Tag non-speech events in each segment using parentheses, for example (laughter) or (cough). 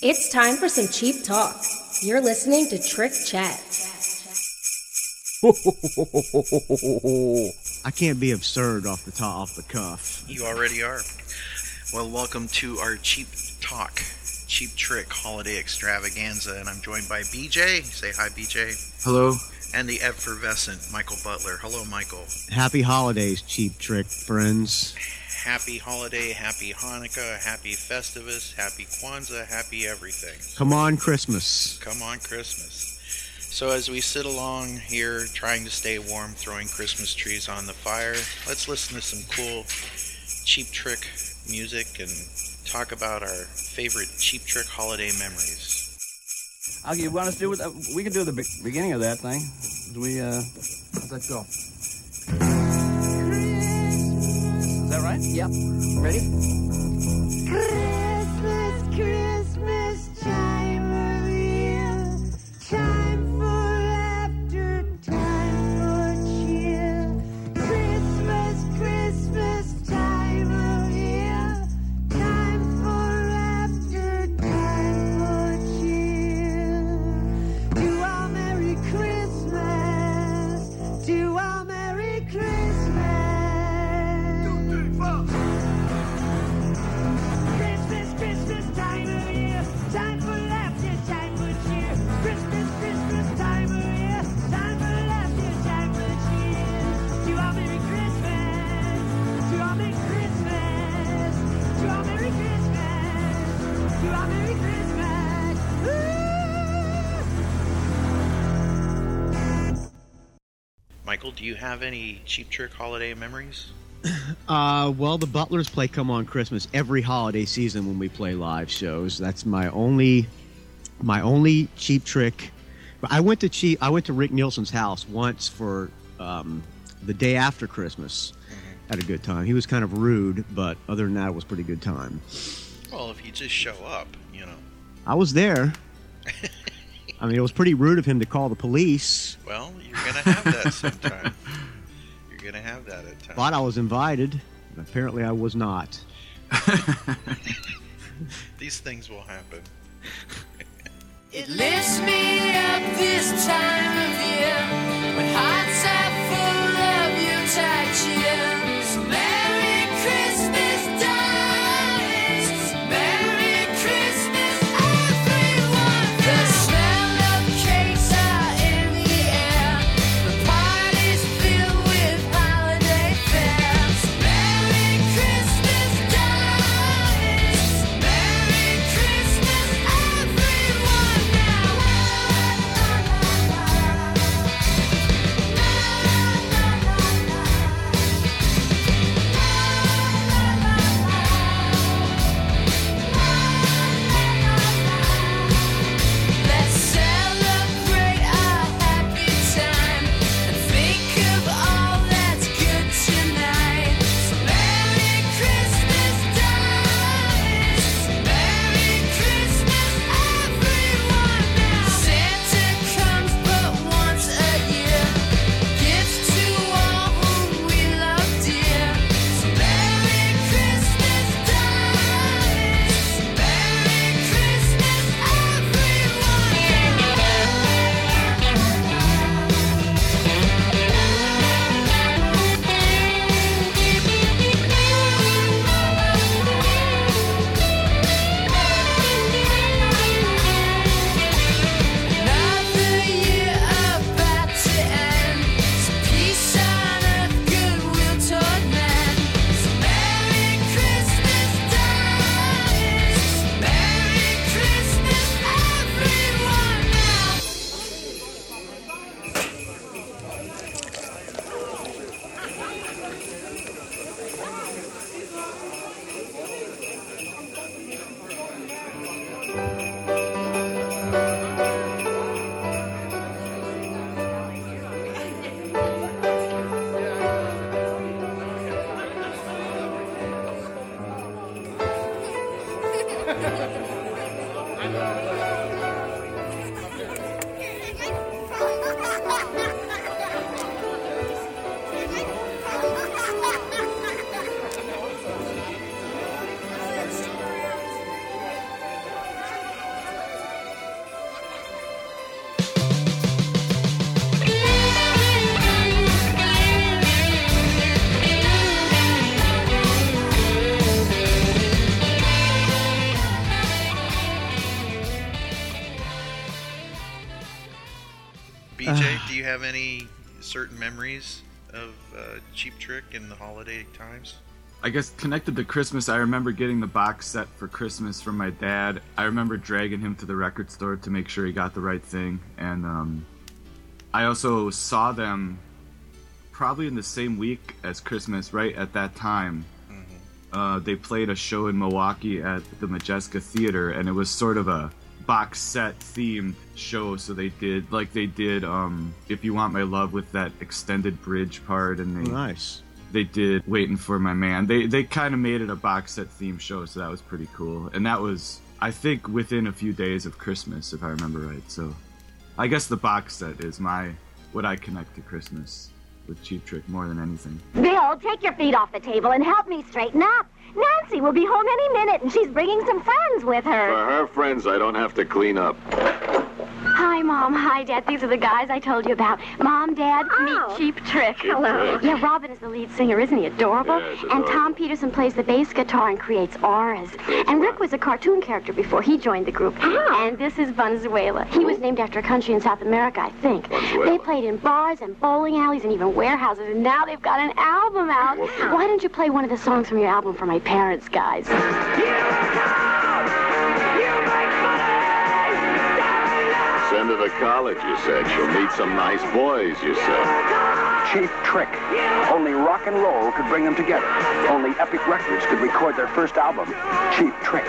It's time for some cheap talk. You're listening to Trick Chat. (laughs) I can't be absurd off the top, off the cuff. You already are. Well, welcome to our Cheap Talk, Cheap Trick Holiday Extravaganza, and I'm joined by BJ. Say hi, BJ. Hello. And the effervescent Michael Butler. Hello, Michael. Happy holidays, cheap trick friends. Happy holiday, happy Hanukkah, happy Festivus, happy Kwanzaa, happy everything. Come on, Christmas. Come on, Christmas. So, as we sit along here trying to stay warm, throwing Christmas trees on the fire, let's listen to some cool cheap trick music and talk about our favorite cheap trick holiday memories. I'll you want us to do it? Uh, we can do the beginning of that thing. Do we? Uh, let's go. That right? Yep. Ready? Michael, do you have any cheap trick holiday memories? (coughs) Uh, well, the Butlers play "Come on Christmas" every holiday season when we play live shows. That's my only, my only cheap trick. But I went to cheap. I went to Rick Nielsen's house once for um, the day after Christmas. Had a good time. He was kind of rude, but other than that, it was pretty good time. Well, if you just show up, you know. I was there. (laughs) I mean, it was pretty rude of him to call the police, Well, you're gonna have that sometime. (laughs) you're gonna have that at times. but I was invited. Apparently, I was not. (laughs) These things will happen. It lifts me up this time of year memories of uh, Cheap Trick in the holiday times? I guess connected to Christmas, I remember getting the box set for Christmas from my dad. I remember dragging him to the record store to make sure he got the right thing, and um, I also saw them probably in the same week as Christmas, right at that time. Uh, they played a show in Milwaukee at the Modjeska Theater, and it was sort of a box set themed show. So they did like they did um, "If You Want My Love" with that extended bridge part, and they Nice. they did "Waiting for My Man." They they kind of made it a box set theme show, so that was pretty cool. And that was I think within a few days of Christmas, if I remember right. So I guess the box set is my what I connect to Christmas with Cheap Trick more than anything. Bill, take your feet off the table and help me straighten up. Nancy will be home any minute, and she's bringing some friends with her. For her friends, I don't have to clean up. Hi, Mom. Hi, Dad. These are the guys I told you about. Mom, Dad, Oh. meet Cheap Trick. Cheap Hello. Trick. Yeah, Robin is the lead singer. Isn't he adorable? Yes, and. Tom Petersson plays the bass guitar and creates auras. and Rick was a cartoon character before he joined the group. Oh. And this is Venezuela. He was named after a country in South America, I think. Venezuela. They played in bars and bowling alleys and even warehouses, and now they've got an album out. What's Why don't you play one of the songs from your album for my parents, guys? To college, you said. She'll meet some nice boys, you said. Cheap trick. Only rock and roll could bring them together. Only Epic Records could record their first album. Cheap trick.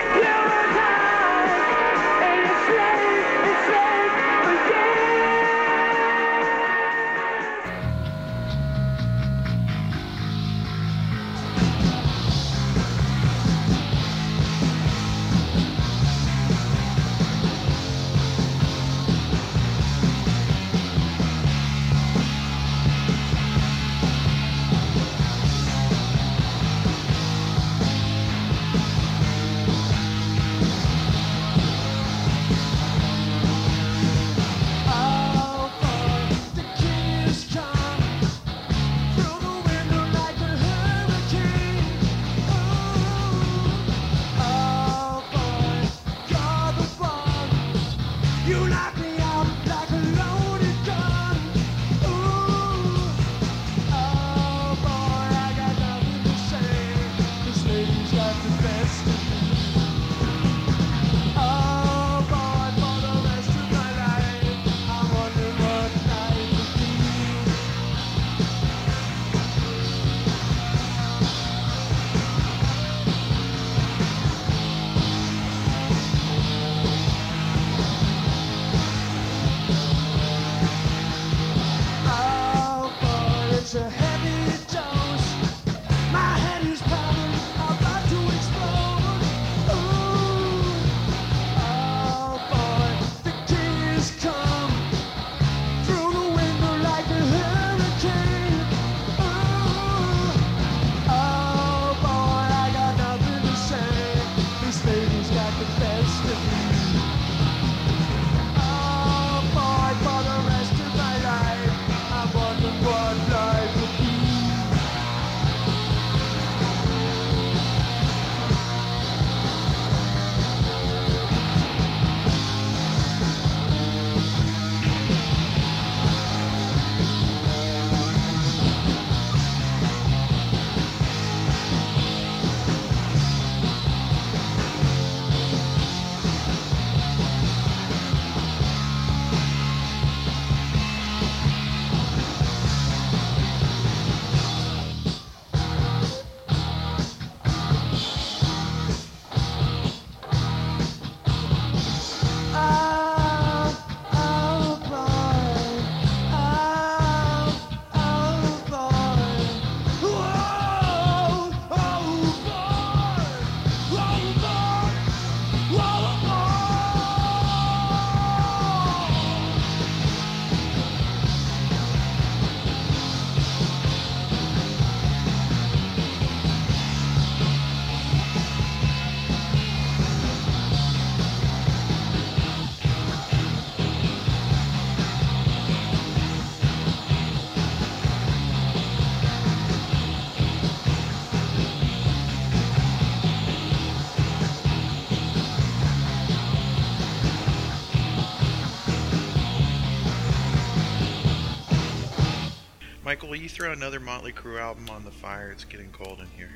Michael, will you throw another Motley Crue album on the fire? It's getting cold in here.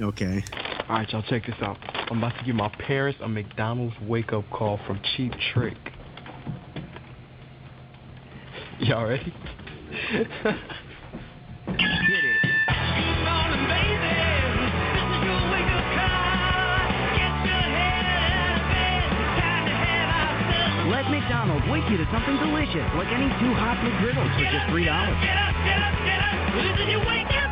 Okay. All right, y'all, check this out. I'm about to give my parents a McDonald's wake up call from Cheap Trick. Y'all ready? (laughs) Let McDonald's wake you to something delicious, like any two hot McGriddles for just three dollars. First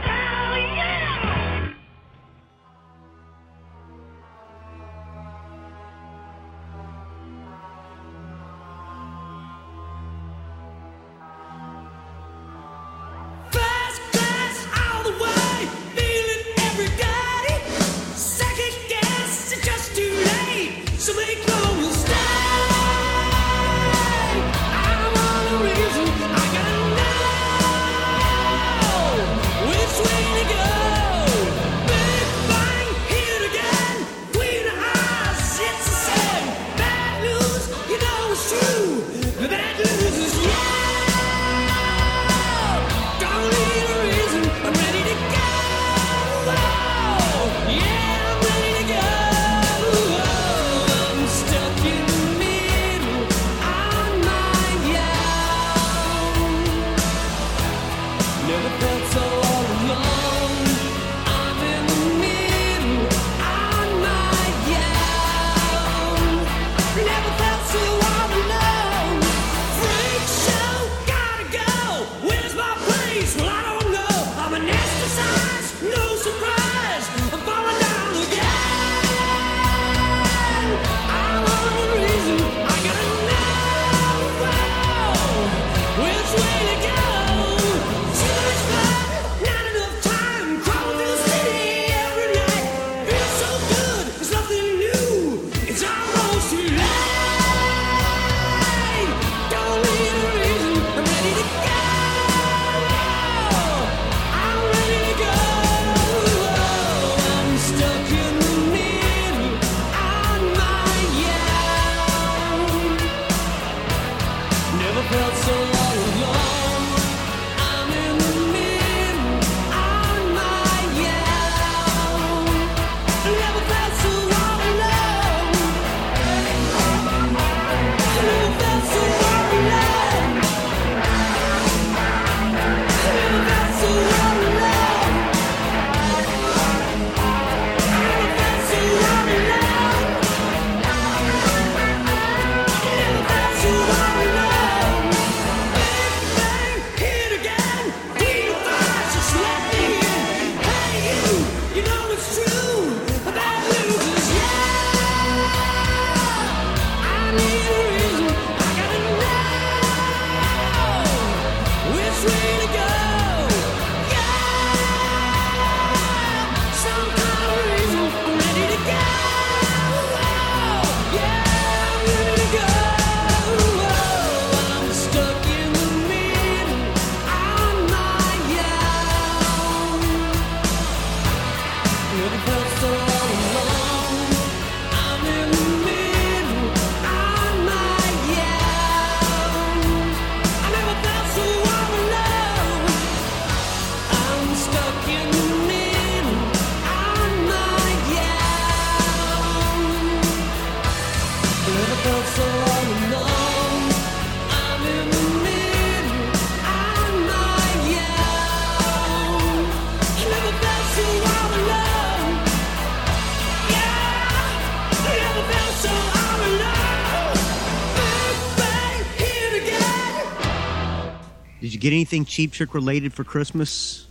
anything Cheap Trick related for Christmas?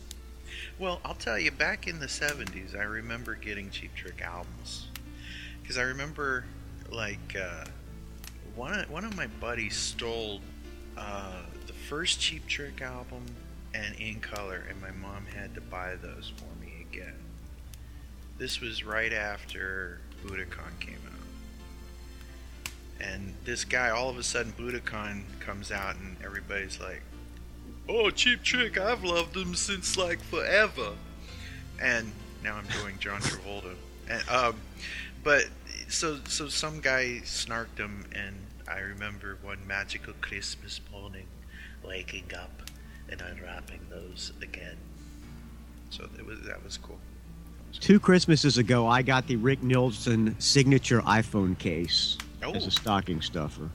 Well, I'll tell you, back in the 70s, I remember getting Cheap Trick albums. Because I remember, like, uh, one, of, one of my buddies stole uh, the first Cheap Trick album and In Color, and my mom had to buy those for me again. This was right after Budokan came out. And this guy, all of a sudden, Budokan comes out, and everybody's like, oh, Cheap Trick, I've loved them since like forever. And now I'm doing John (laughs) Travolta. And, um, but so so some guy snarked him, and I remember one magical Christmas morning, waking up and unwrapping those again. So that was that was cool. Two. Christmases ago, I got the Rick Nielsen signature iPhone case oh. as a oh. stocking stuffer.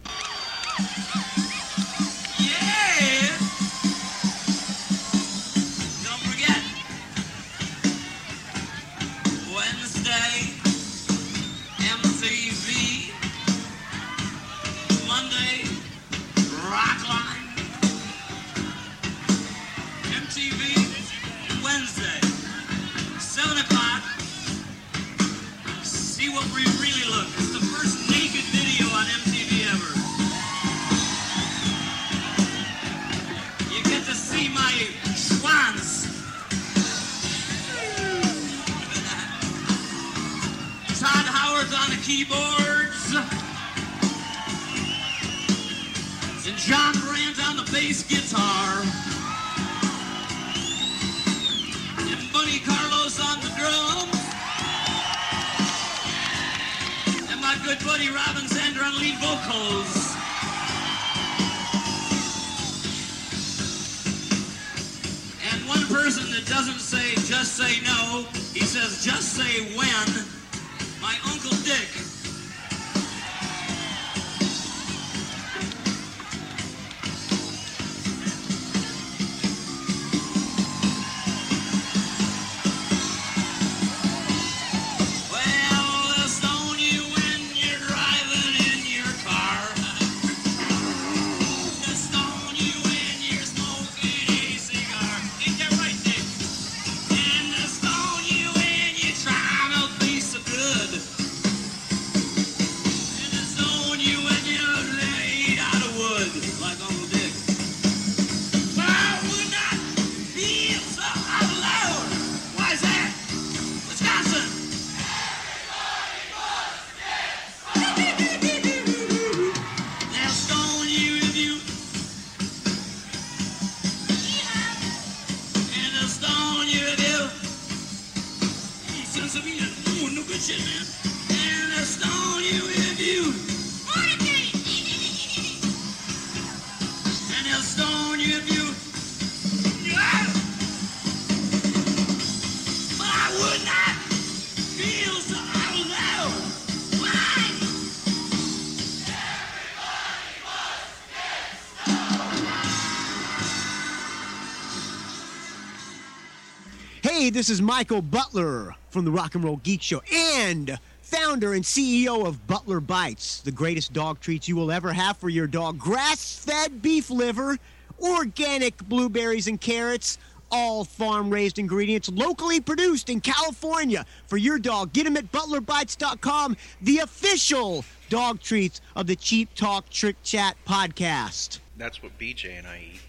This is Michael Butler from the Rock and Roll Geek Show and founder and CEO of Butler Bites, the greatest dog treats you will ever have for your dog. Grass fed beef liver, organic blueberries and carrots, all farm raised ingredients, locally produced in California for your dog. Get them at butlerbites.com, the official dog treats of the Cheap Talk Trick Chat podcast. That's what BJ and I eat.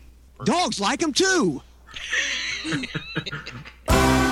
Dogs like them too. Yeah. (laughs)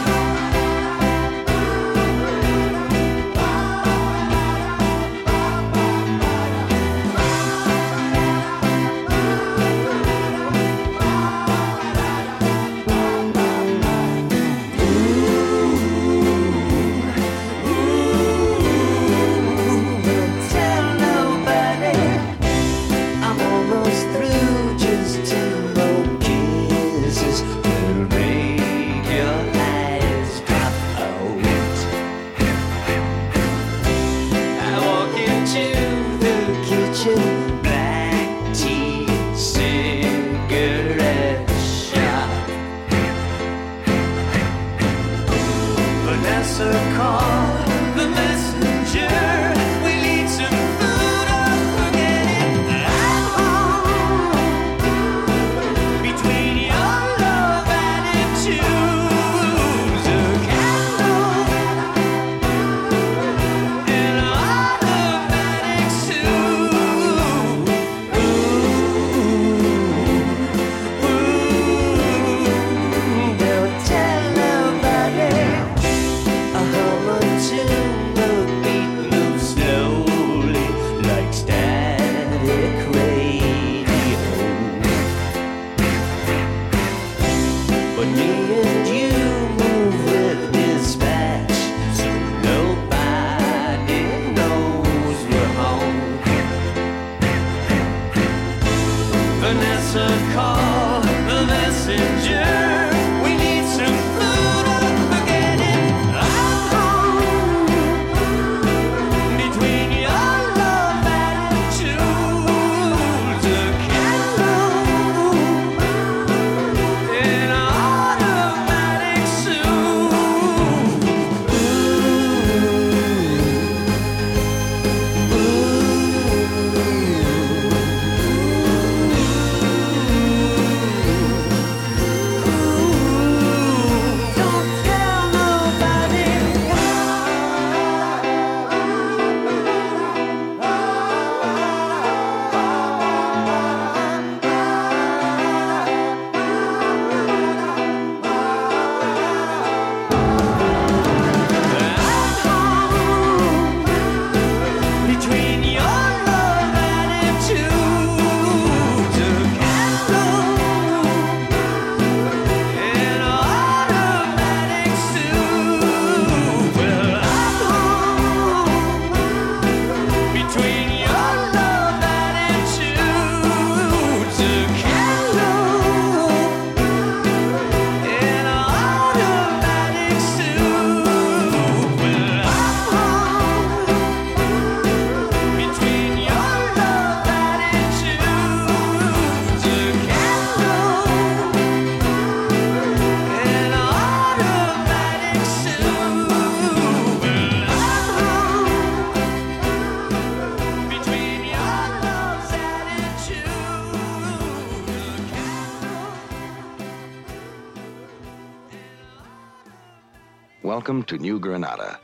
Welcome to New Granada,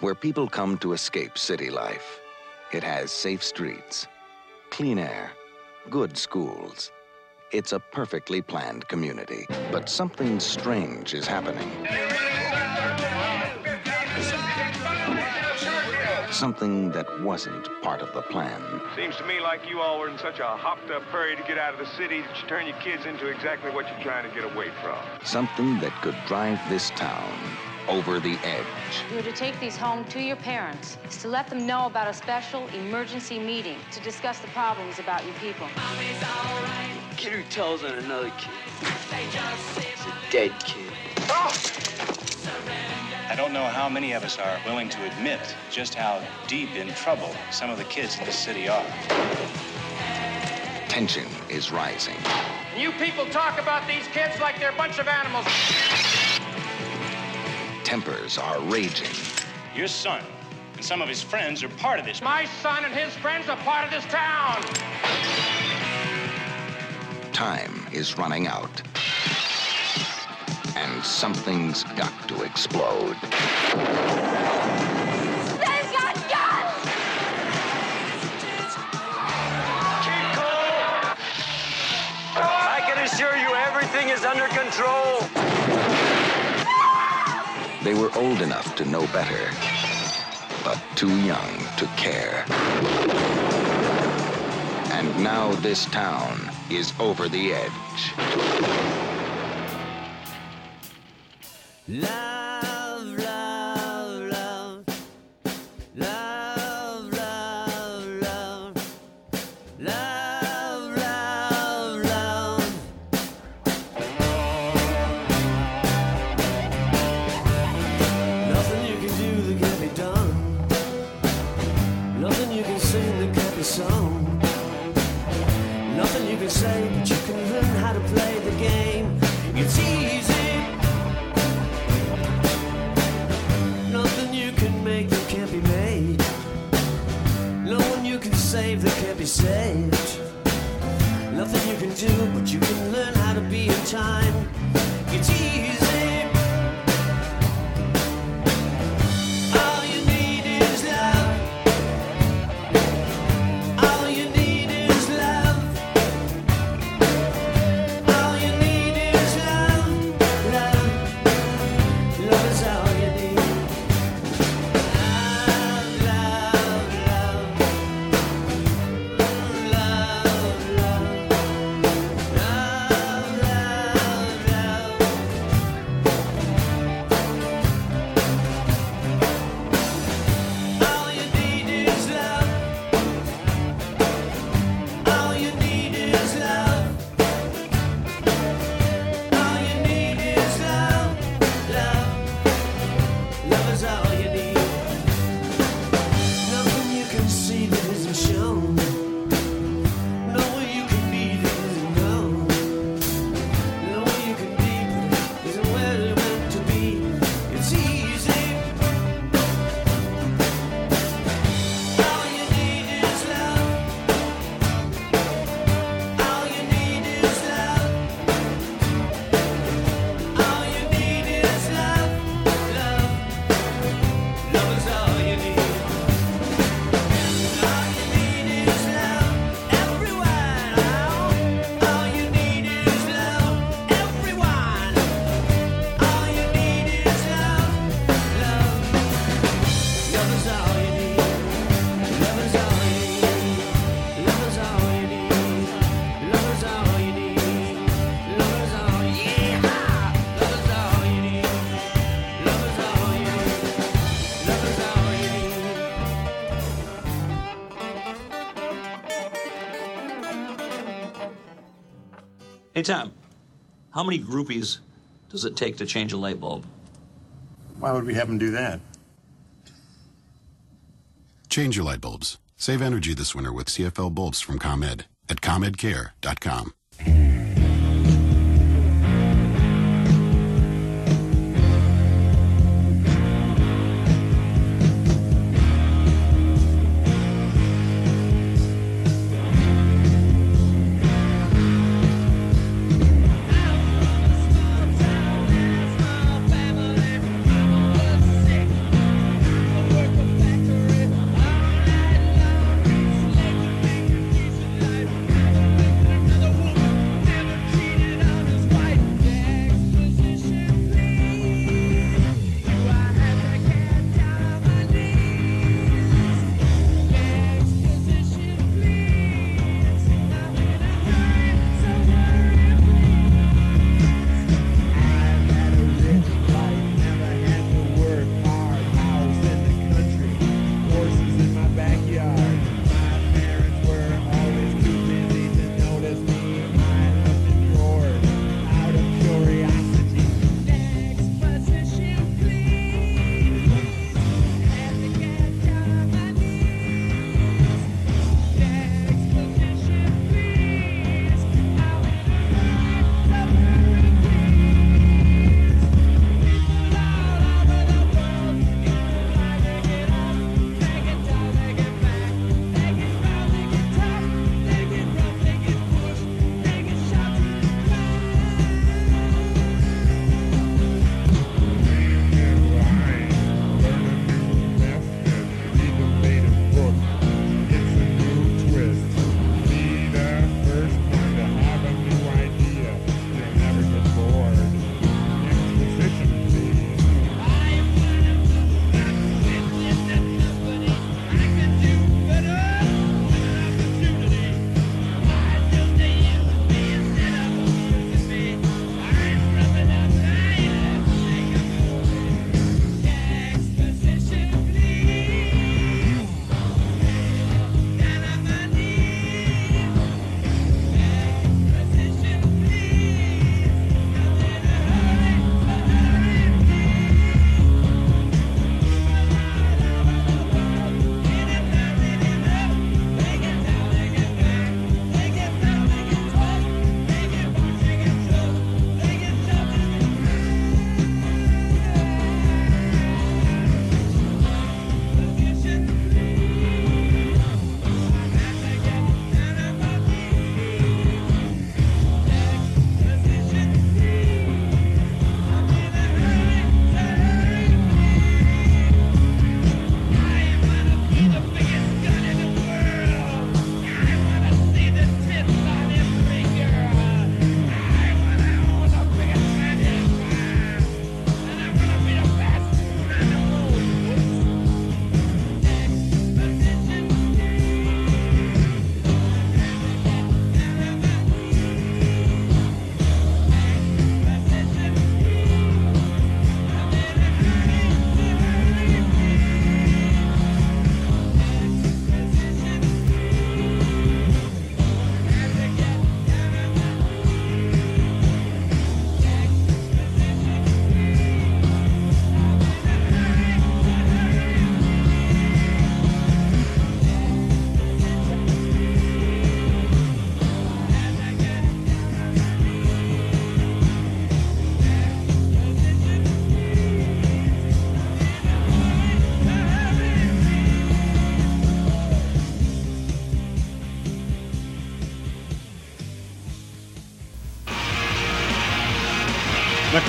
where people come to escape city life. It has safe streets, clean air, good schools. It's a perfectly planned community, but something strange is happening. Something that wasn't part of the plan. Seems to me like you all were in such a hopped up hurry to get out of the city that you turn your kids into exactly what you're trying to get away from. Something that could drive this town over the edge. You're to take these home to your parents, is to let them know about a special emergency meeting to discuss the problems about your people. Kid who tells on another kid. He's a dead kid. I don't know how many of us are willing to admit just how deep in trouble some of the kids in this city are. Tension is rising. You people talk about these kids like they're a bunch of animals. Tempers are raging. Your son and some of his friends are part of this. My son and his friends are part of this town. Time is running out. And something's got to explode. They've got guns! I can assure you everything is under control. They were old enough to know better, but too young to care. And now this town is over the edge. Saved. Nothing you can do, but you can learn how to be in time. It's easy. Hey, Tom, how many groupies does it take to change a light bulb? Why would we have them do that? Change your light bulbs. Save energy this winter with CFL bulbs from ComEd at ComEdCare.com.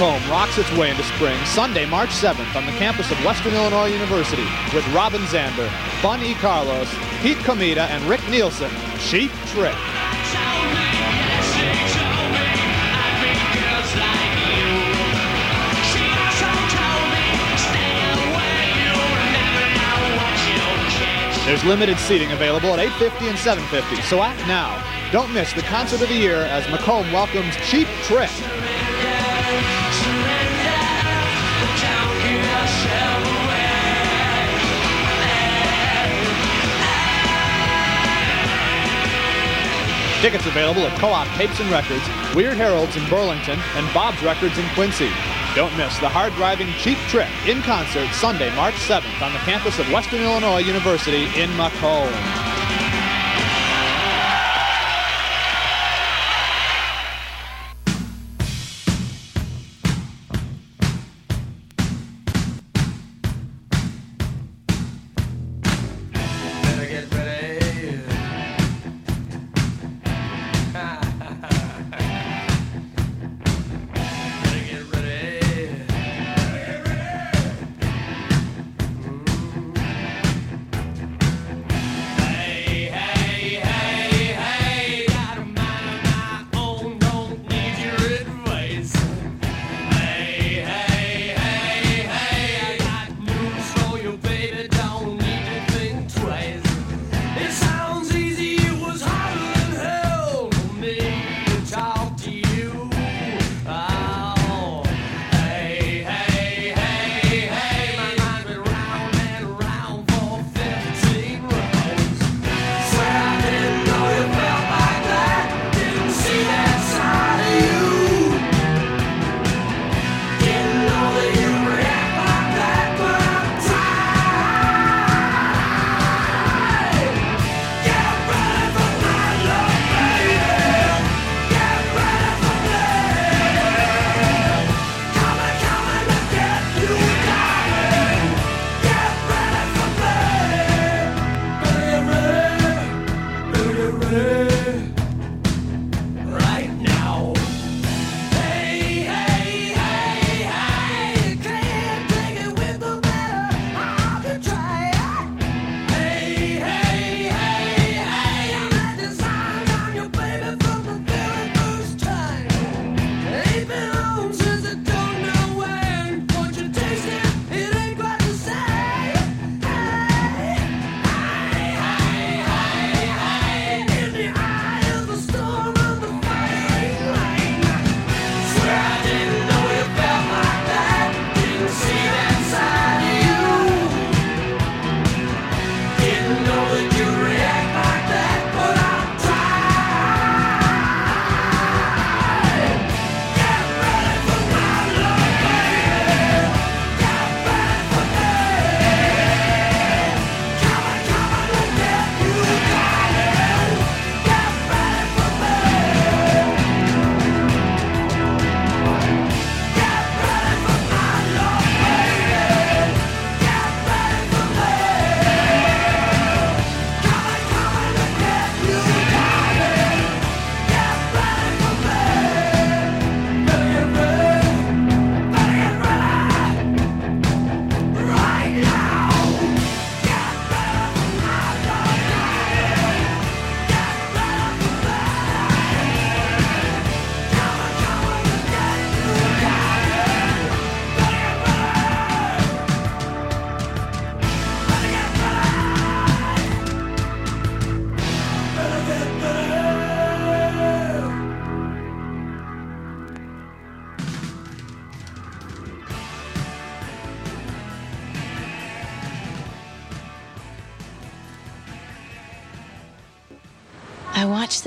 Macomb rocks its way into spring Sunday, March 7th on the campus of Western Illinois University with Robin Zander, Bun E. Carlos, Pete Comita, and Rick Nielsen. Cheap Trick. There's limited seating available at 850 and 750, so act now. Don't miss the concert of the year as Macomb welcomes Cheap Trick. Tickets available at Co-op Tapes and Records, Weird Heralds in Burlington, and Bob's Records in Quincy. Don't miss the hard-driving Cheap Trick in concert Sunday, March 7th on the campus of Western Illinois University in Macomb.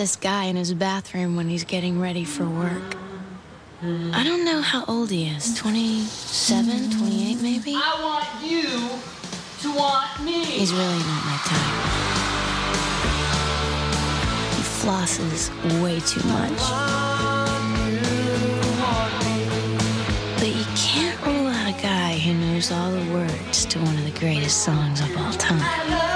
This guy in his bathroom when he's getting ready for work. I don't know how old he is 27, 28 maybe? I want you to want me. He's really not my type. He flosses way too much. But you can't rule out a guy who knows all the words to one of the greatest songs of all time.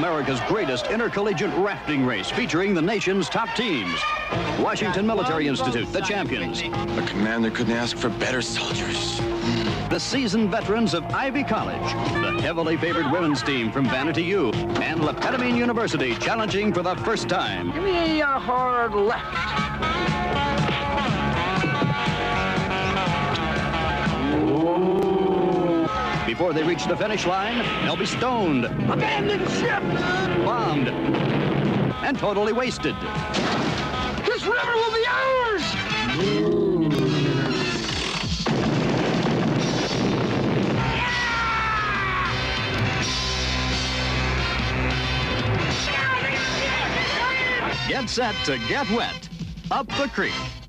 America's greatest intercollegiate rafting race featuring the nation's top teams. Washington Military Institute, the champions. The commander couldn't ask for better soldiers. The seasoned veterans of Ivy College, the heavily favored women's team from Vanity U, and La Petamine University challenging for the first time. Give me a hard left. Before they reach the finish line, they'll be stoned, abandoned ship! bombed, and totally wasted. This river will be ours! Get set to get wet. Up the creek.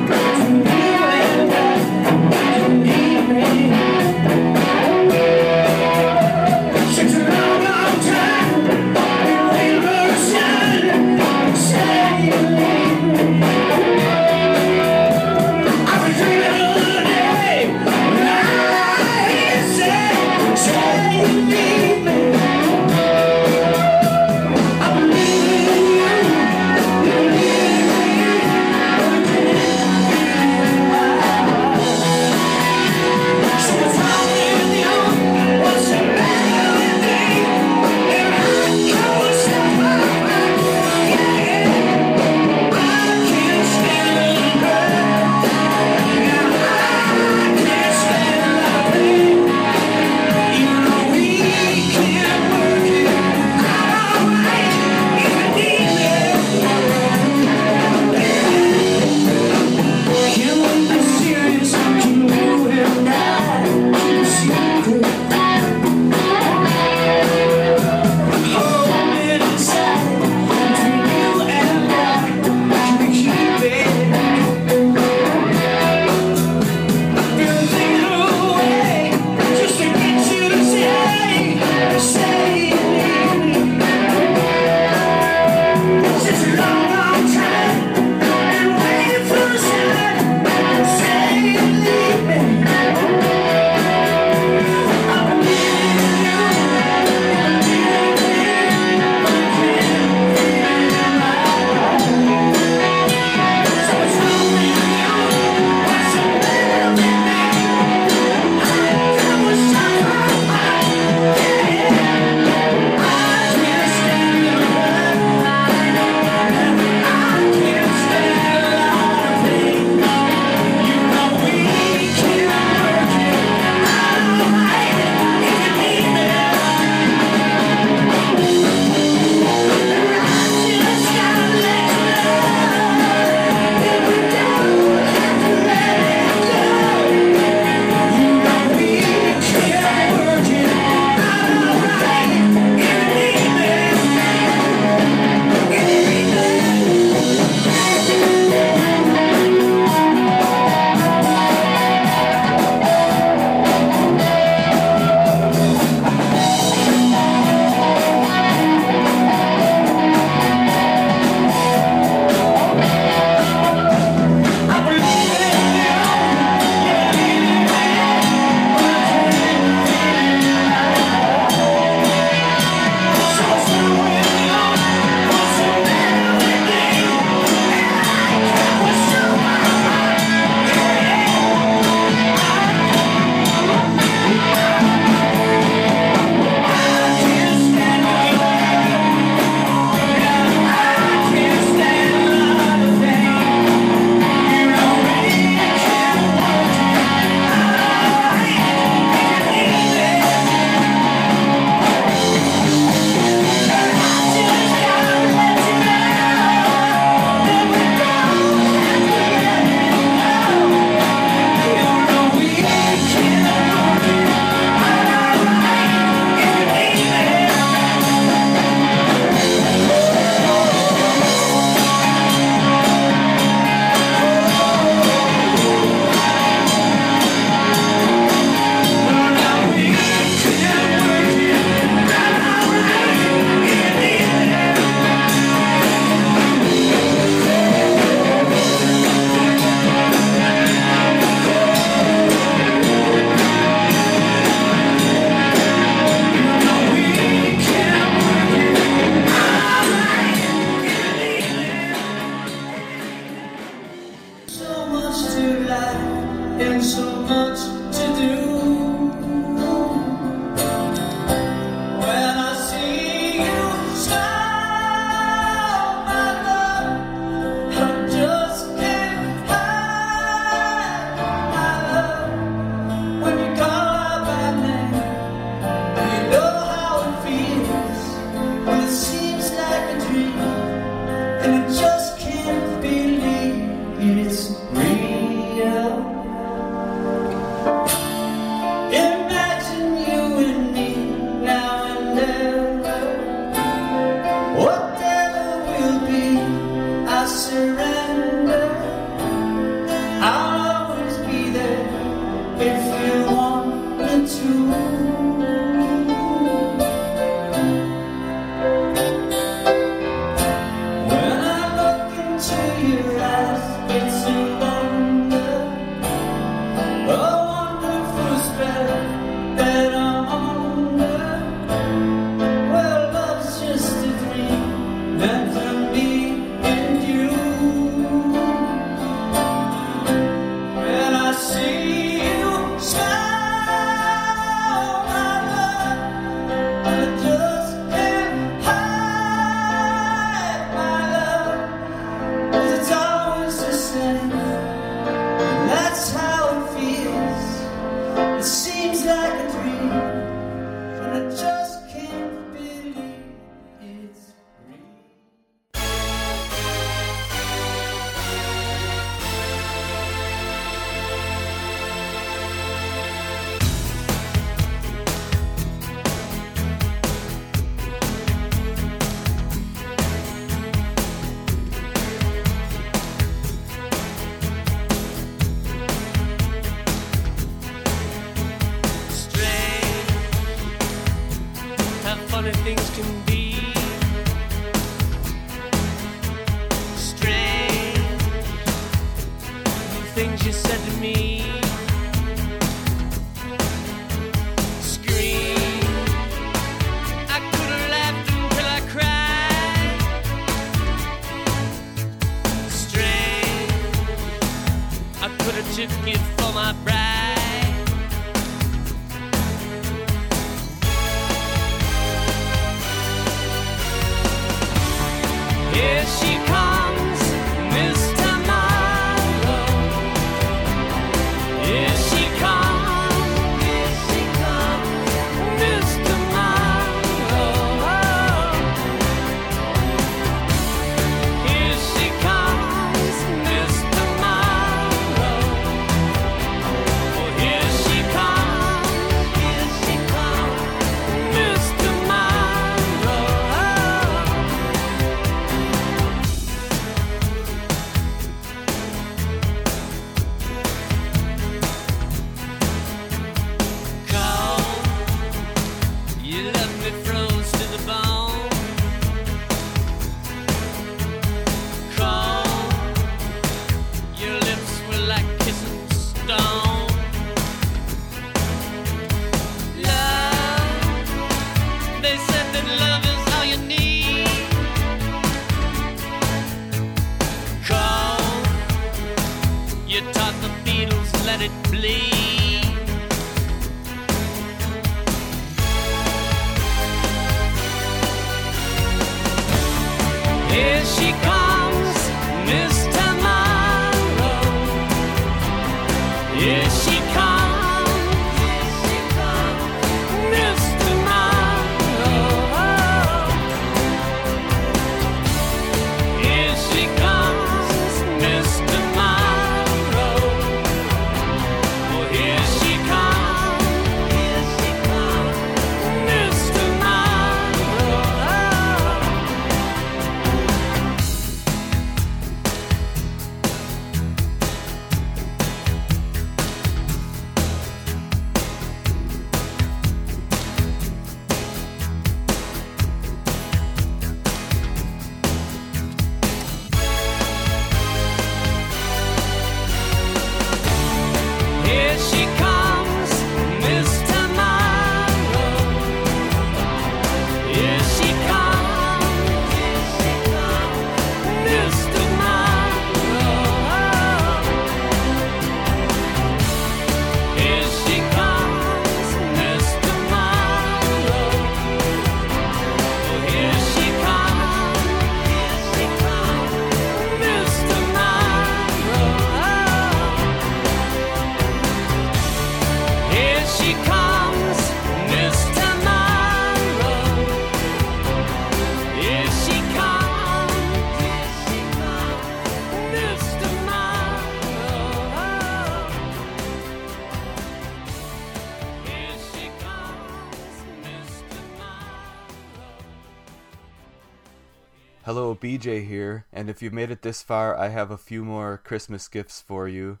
If you've made it this far, I have a few more Christmas gifts for you.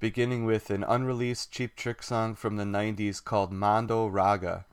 beginning with an unreleased Cheap Trick song from the 90s called Mondo Raga.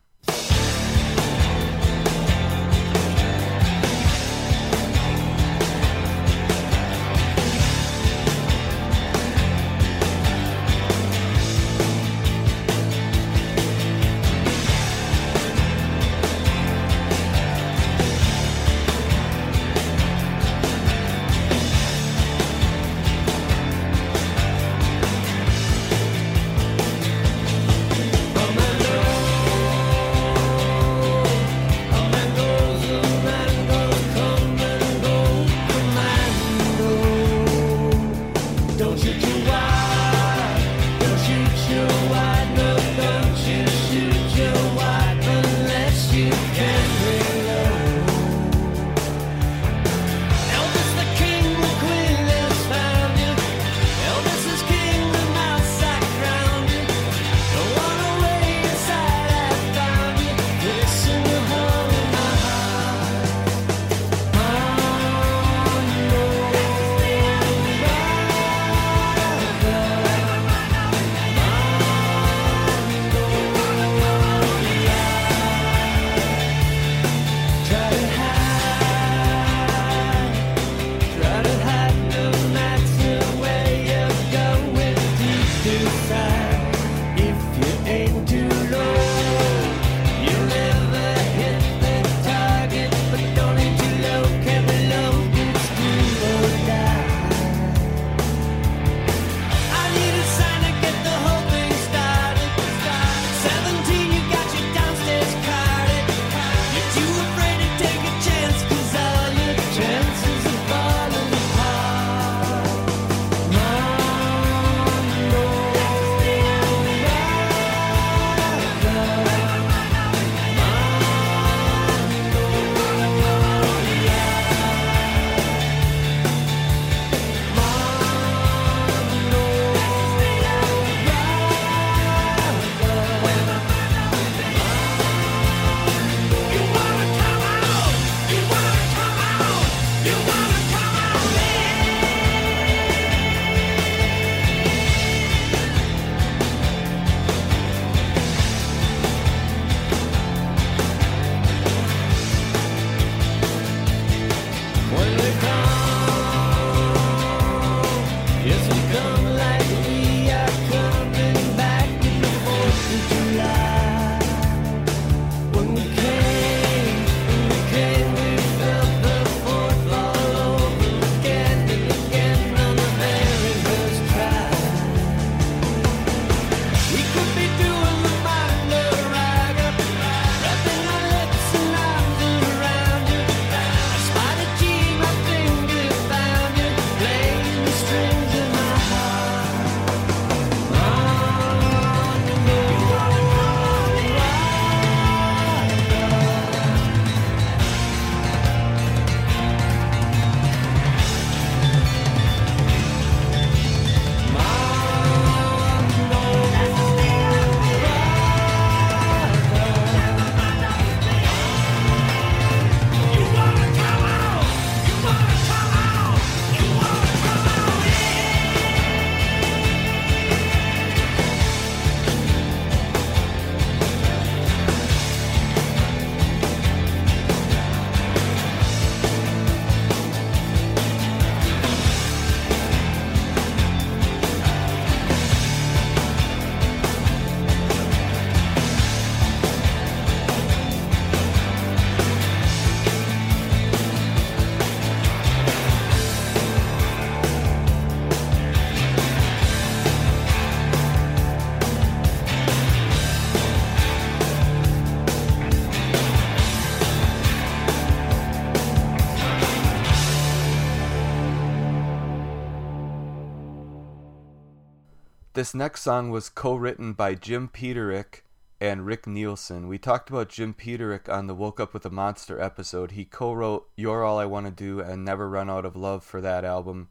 This next song was co-written by Jim Peterick and Rick Nielsen. We talked about Jim Peterick on the Woke Up with a Monster episode. He co-wrote "You're All I Want to Do" and "Never Run Out of Love" for that album.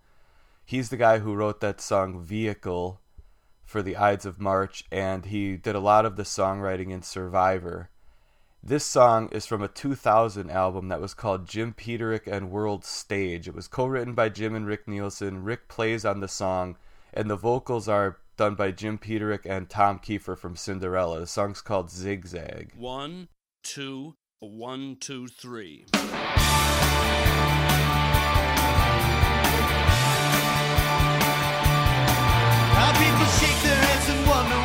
He's the guy who wrote that song "Vehicle" for the Ides of March, and he did a lot of the songwriting in Survivor. This song is from a 2000 album that was called Jim Peterick and World Stage. It was co-written by Jim and Rick Nielsen. Rick plays on the song, and the vocals are done by Jim Peterick and Tom Keifer from Cinderella. The song's called Zigzag. One, two, one, two, three. How people shake their heads and wonder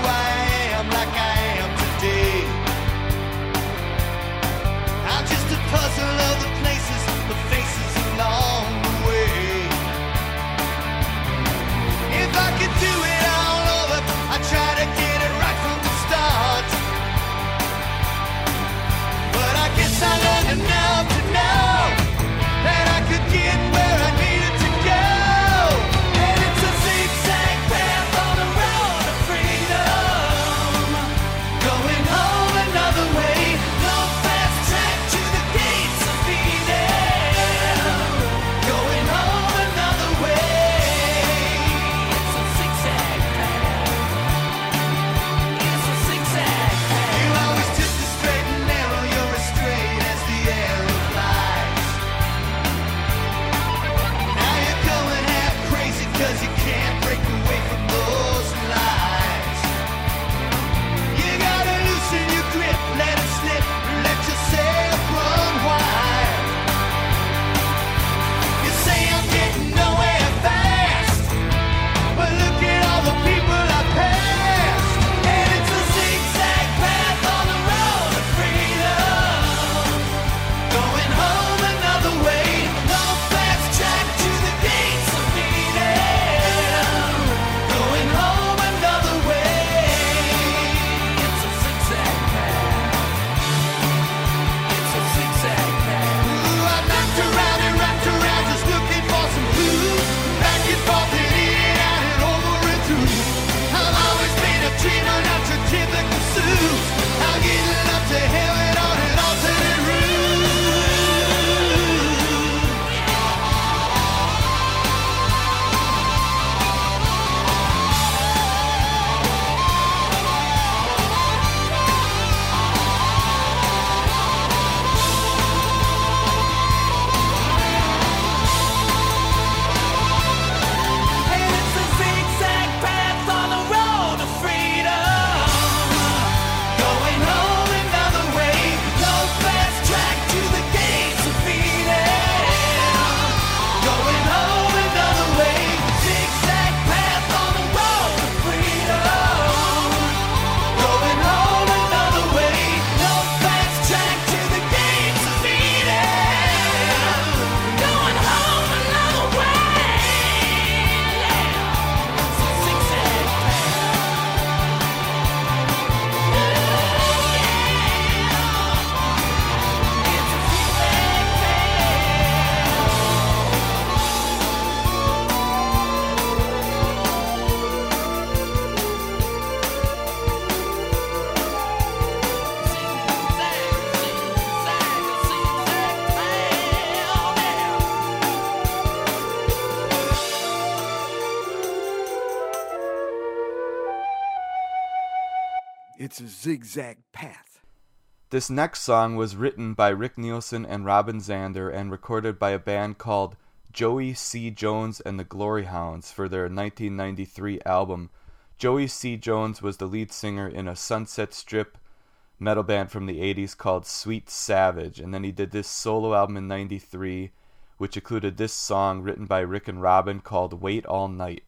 This next song was written by Rick Nielsen and Robin Zander and recorded by a band called Joey C. Jones and the Glory Hounds for their 1993 album. Joey C. Jones was the lead singer in a Sunset Strip metal band from the 80s called Sweet Savage, and then he did this solo album in 93, which included this song written by Rick and Robin called Wait All Night.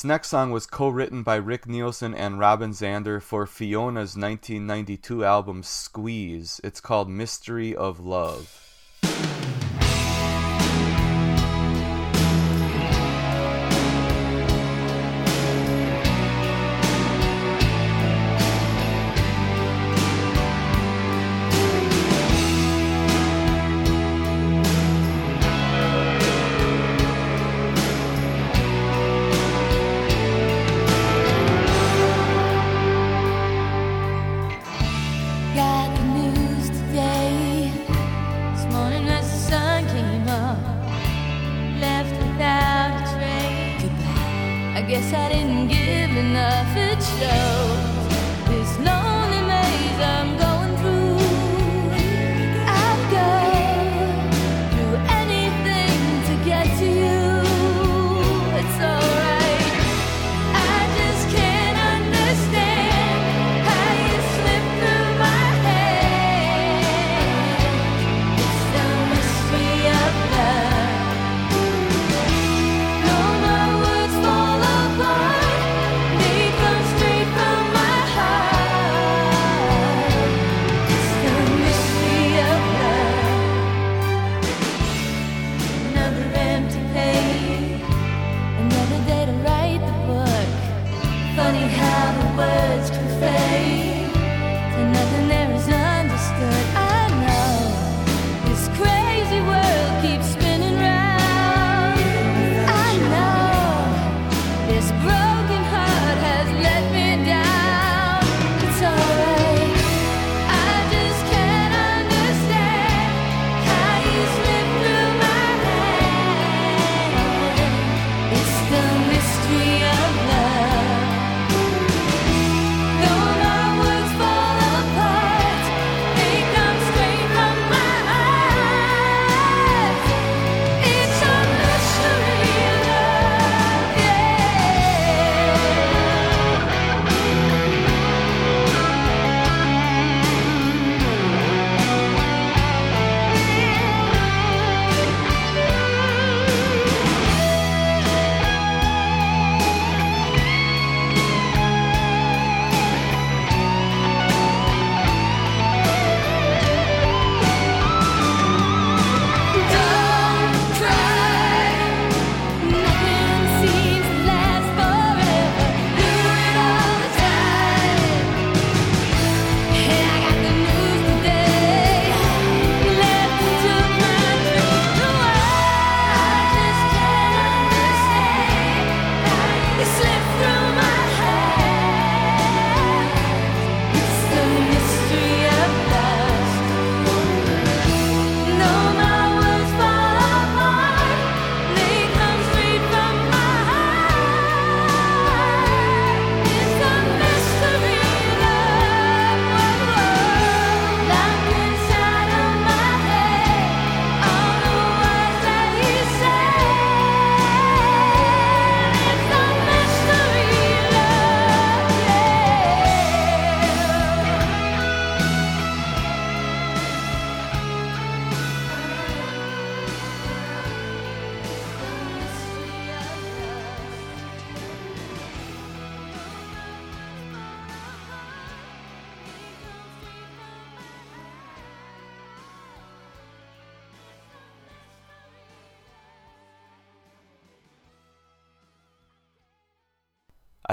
This next song was co written by Rick Nielsen and Robin Zander for Fiona's 1992 album Squeeze. It's called Mystery of Love.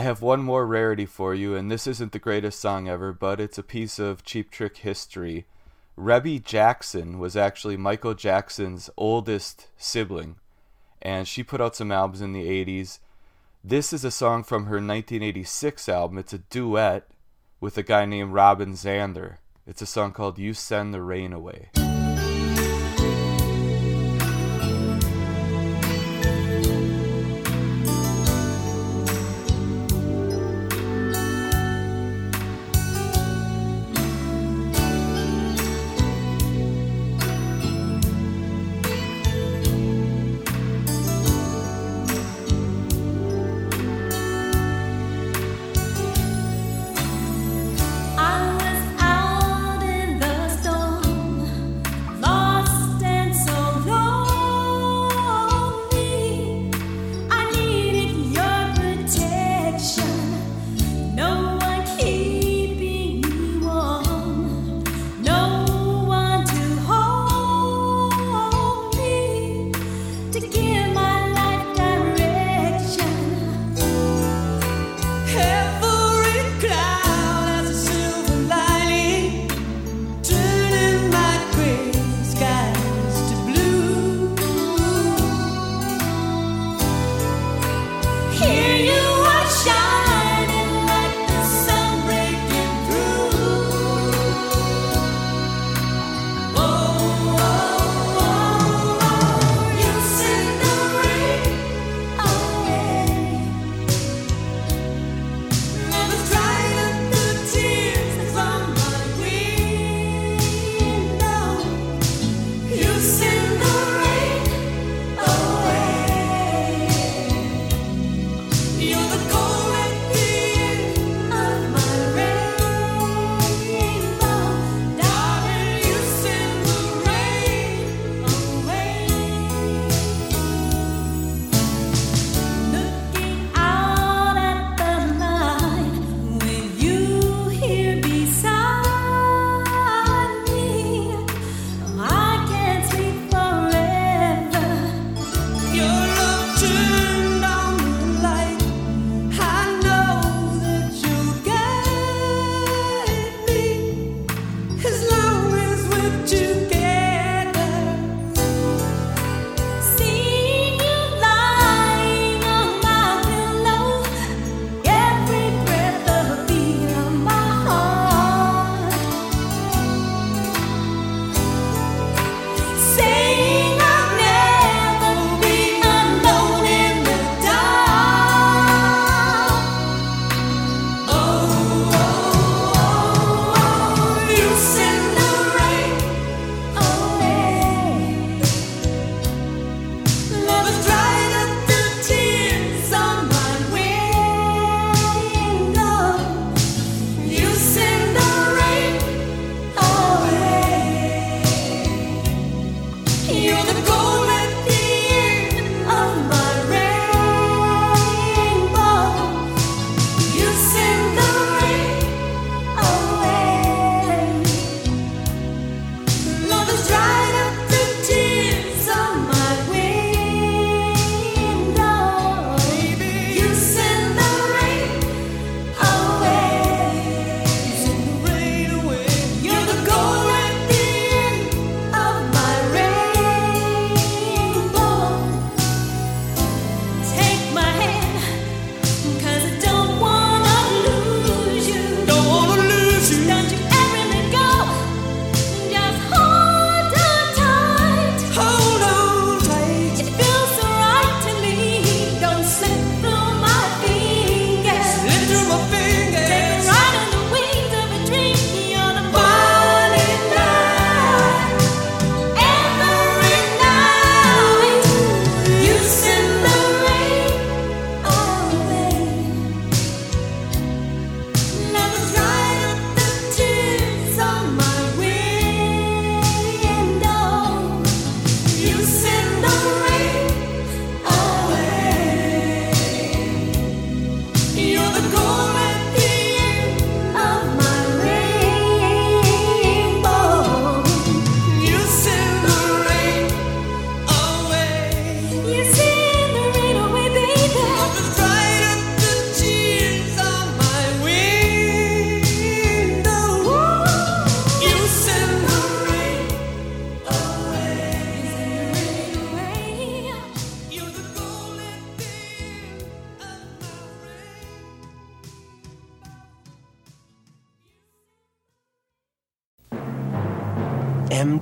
Have one more rarity for you, and this isn't the greatest song ever, but it's a piece of Cheap Trick history. Rebbie Jackson was actually Michael Jackson's oldest sibling, and she put out some albums in the 80s. This is a song from her 1986 album. It's a duet with a guy named Robin Zander. It's a song called You Send the Rain Away.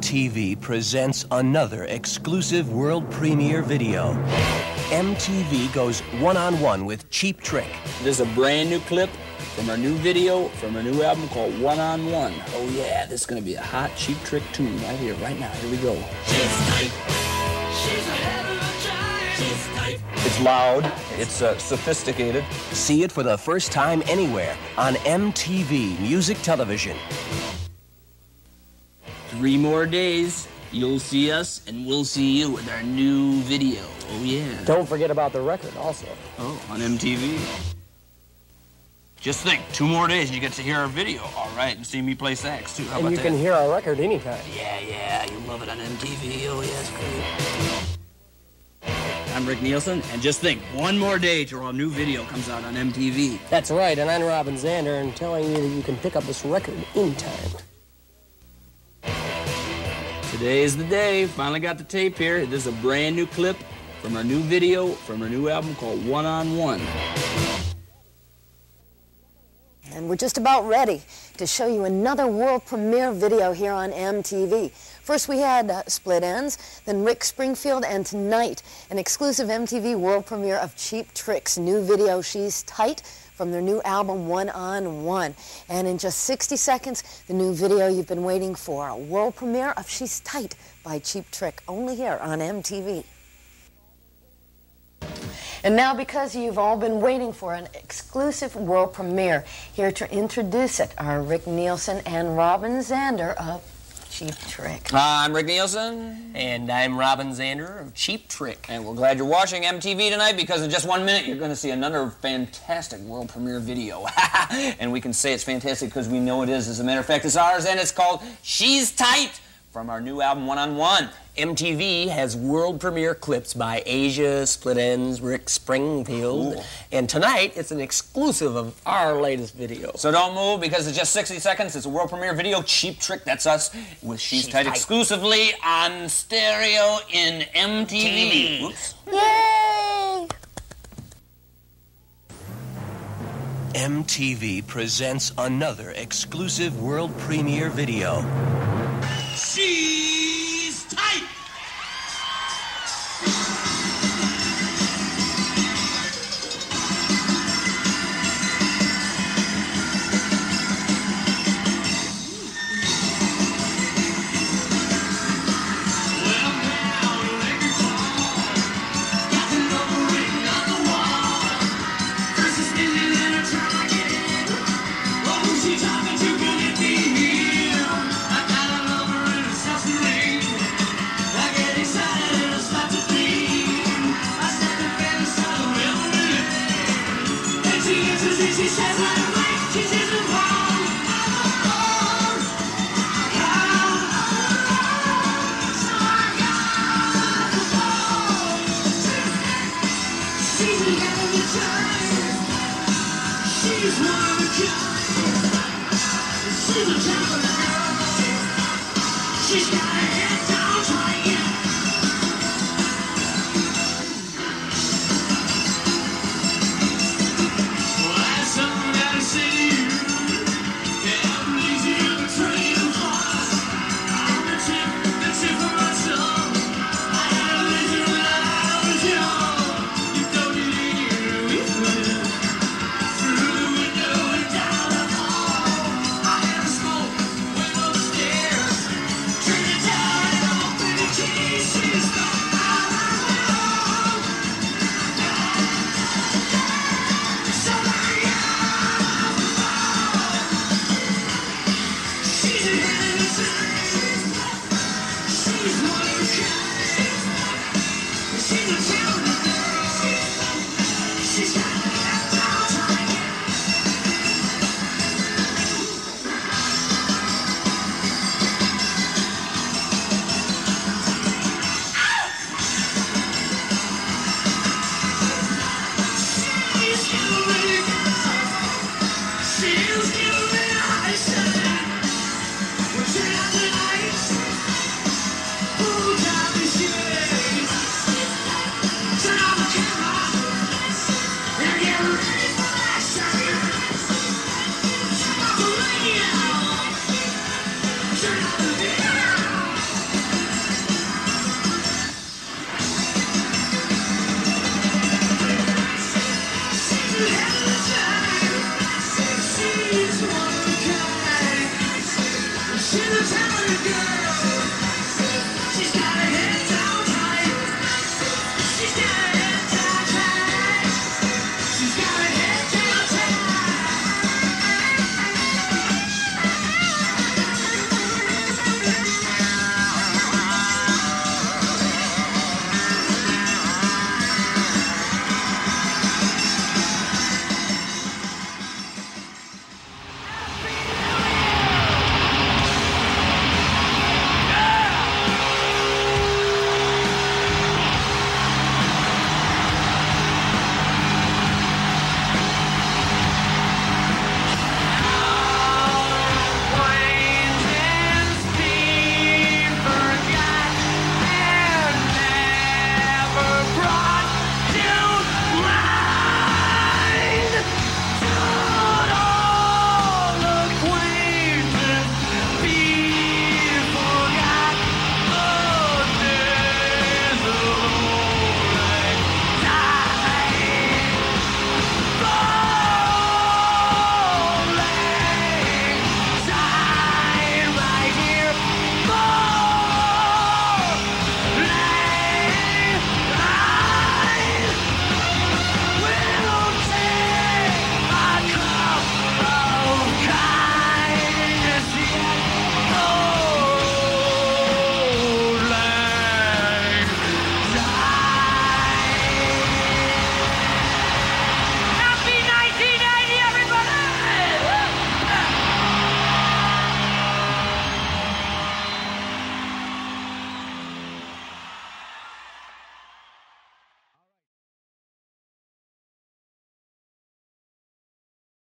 MTV presents another exclusive world premiere video. MTV goes one on one with Cheap Trick. This is a brand new clip from our new video from our new album called One on One. Oh yeah, this is gonna be a hot cheap trick tune right here, right now. Here we go. Cheap Skype. She's a heavy child! Cheap Skype. It's loud. It's uh, sophisticated. See it for the first time anywhere on MTV Music Television. Three more days, you'll see us, and we'll see you with our new video. Oh yeah. Don't forget about the record also. Oh, on MTV. Just think, two more days and you get to hear our video. All right, and see me play sax too. How and about you that? can hear our record anytime. Yeah, yeah, you love it on MTV. Oh yes, great. I'm Rick Nielsen, and just think, one more day till our new video comes out on MTV. That's right, and I'm Robin Zander, and telling you that you can pick up this record anytime. Today is the day. Finally got the tape here. This is a brand new clip from our new video from our new album called One on One. And we're just about ready to show you another world premiere video here on MTV. First we had uh, Split Enz, then Rick Springfield, and tonight an exclusive MTV world premiere of Cheap Trick's new video, She's Tight, from their new album One on One. And in just 60 seconds, the new video you've been waiting for, a world premiere of She's Tight by Cheap Trick, only here on MTV. And now, because you've all been waiting for an exclusive world premiere, here to introduce it are Rick Nielsen and Robin Zander of Cheap Trick. I'm Rick Nielsen. And I'm Robin Zander of Cheap Trick. And we're glad you're watching MTV tonight because in just one minute you're going to see another fantastic world premiere video. (laughs) and we can say it's fantastic because we know it is. As a matter of fact, it's ours and it's called She's Tight from our new album One on One. MTV has world premiere clips by Asia, Split Enz, Rick Springfield. Cool. And tonight, it's an exclusive of our latest video. So don't move because it's just 60 seconds. It's a world premiere video. Cheap Trick, that's us, with She's, She's Tight, Tight. exclusively on stereo in MTV. TV. Yay! MTV presents another exclusive world premiere video. She's